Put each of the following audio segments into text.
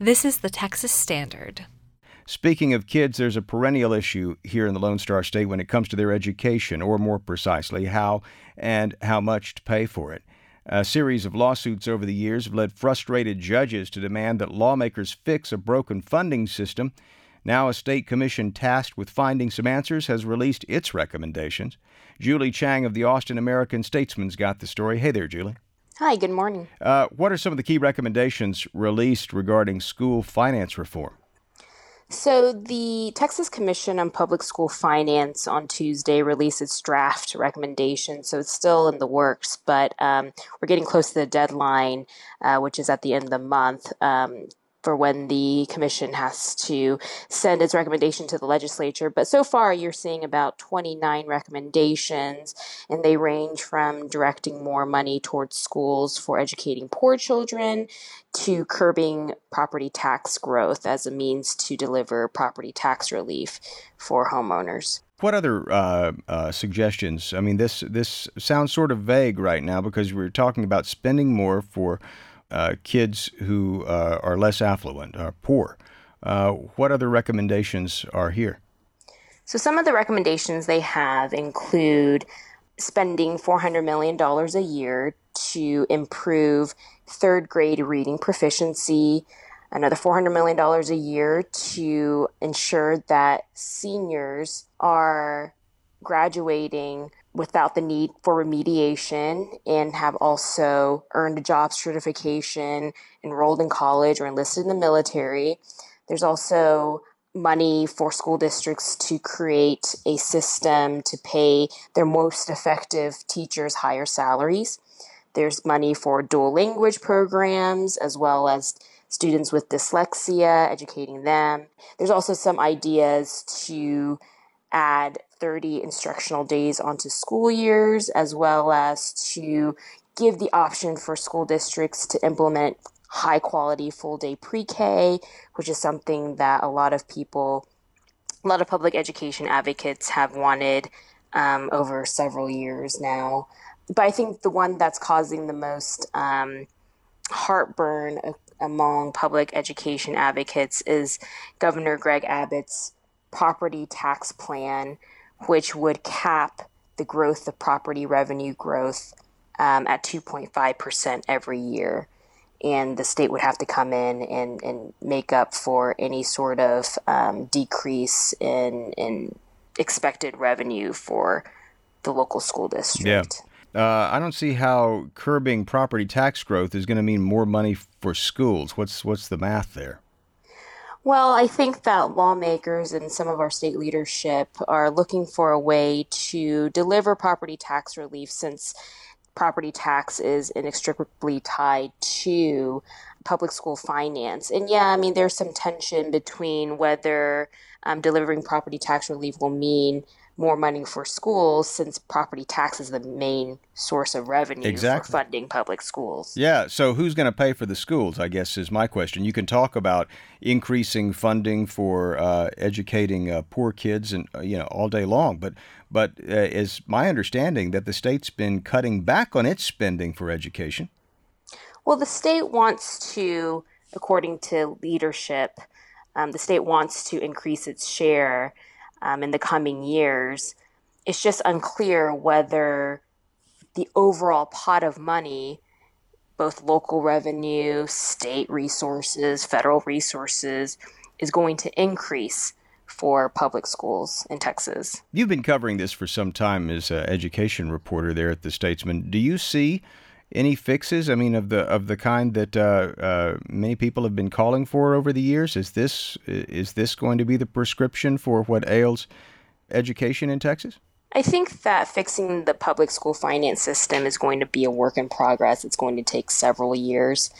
This is the Texas Standard. Speaking of kids, there's a perennial issue here in the Lone Star State when it comes to their education, or more precisely, how and how much to pay for it. A series of lawsuits over the years have led frustrated judges to demand that lawmakers fix a broken funding system. Now, a state commission tasked with finding some answers has released its recommendations. Julie Chang of the Austin American Statesman's got the story. Hey there, Julie. Hi, good morning. Uh, what are some of the key recommendations released regarding school finance reform? So, the Texas Commission on Public School Finance on Tuesday released its draft recommendation. So, it's still in the works, but um, we're getting close to the deadline, uh, which is at the end of the month, um, for when the commission has to send its recommendation to the legislature. But so far, you're seeing about 29 recommendations, and they range from directing more money towards schools for educating poor children to curbing property tax growth as a means to deliver property tax relief for homeowners. What other uh, uh, suggestions? I mean, this this sounds sort of vague right now because we're talking about spending more for uh, kids who uh, are less affluent, are poor. Uh, what other recommendations are here? So, some of the recommendations they have include spending $400 million a year to improve third grade reading proficiency, another $400 million a year to ensure that seniors are graduating without the need for remediation and have also earned a job certification, enrolled in college, or enlisted in the military. There's also money for school districts to create a system to pay their most effective teachers higher salaries. There's money for dual language programs as well as students with dyslexia, educating them. There's also some ideas to add 30 instructional days onto school years, as well as to give the option for school districts to implement high quality full day pre K, which is something that a lot of people, a lot of public education advocates have wanted um, over several years now. But I think the one that's causing the most um, heartburn among public education advocates is Governor Greg Abbott's property tax plan, which would cap the growth of property revenue growth um, at 2.5% every year. And the state would have to come in and, and make up for any sort of um, decrease in, in expected revenue for the local school district. Yeah. Uh, I don't see how curbing property tax growth is going to mean more money for schools. What's what's the math there? Well, I think that lawmakers and some of our state leadership are looking for a way to deliver property tax relief since property tax is inextricably tied to public school finance. And yeah, I mean, there's some tension between whether um, delivering property tax relief will mean more money for schools since property tax is the main source of revenue exactly. for funding public schools. Yeah, so who's going to pay for the schools, I guess is my question. You can talk about increasing funding for uh, educating uh, poor kids and uh, you know all day long, but but uh, is my understanding that the state's been cutting back on its spending for education. Well, the state wants to according to leadership, um, the state wants to increase its share um, in the coming years. It's just unclear whether the overall pot of money, both local revenue, state resources, federal resources, is going to increase for public schools in Texas. You've been covering this for some time as an education reporter there at the Statesman. Do you see any fixes? I mean, of the of the kind that uh, uh, many people have been calling for over the years. Is this is this going to be the prescription for what ails education in Texas? I think that fixing the public school finance system is going to be a work in progress. It's going to take several years.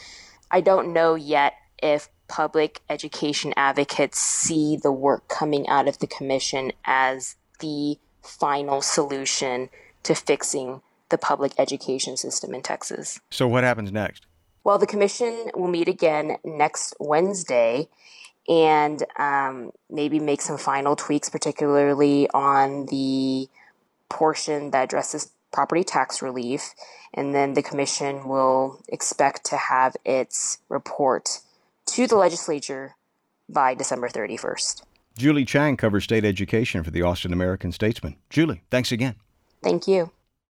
I don't know yet if public education advocates see the work coming out of the commission as the final solution to fixing the public education system in Texas. So, what happens next? Well, the commission will meet again next Wednesday and um, maybe make some final tweaks, particularly on the portion that addresses property tax relief. And then the commission will expect to have its report to the legislature by December 31st. Julie Chang covers state education for the Austin American Statesman. Julie, thanks again. Thank you.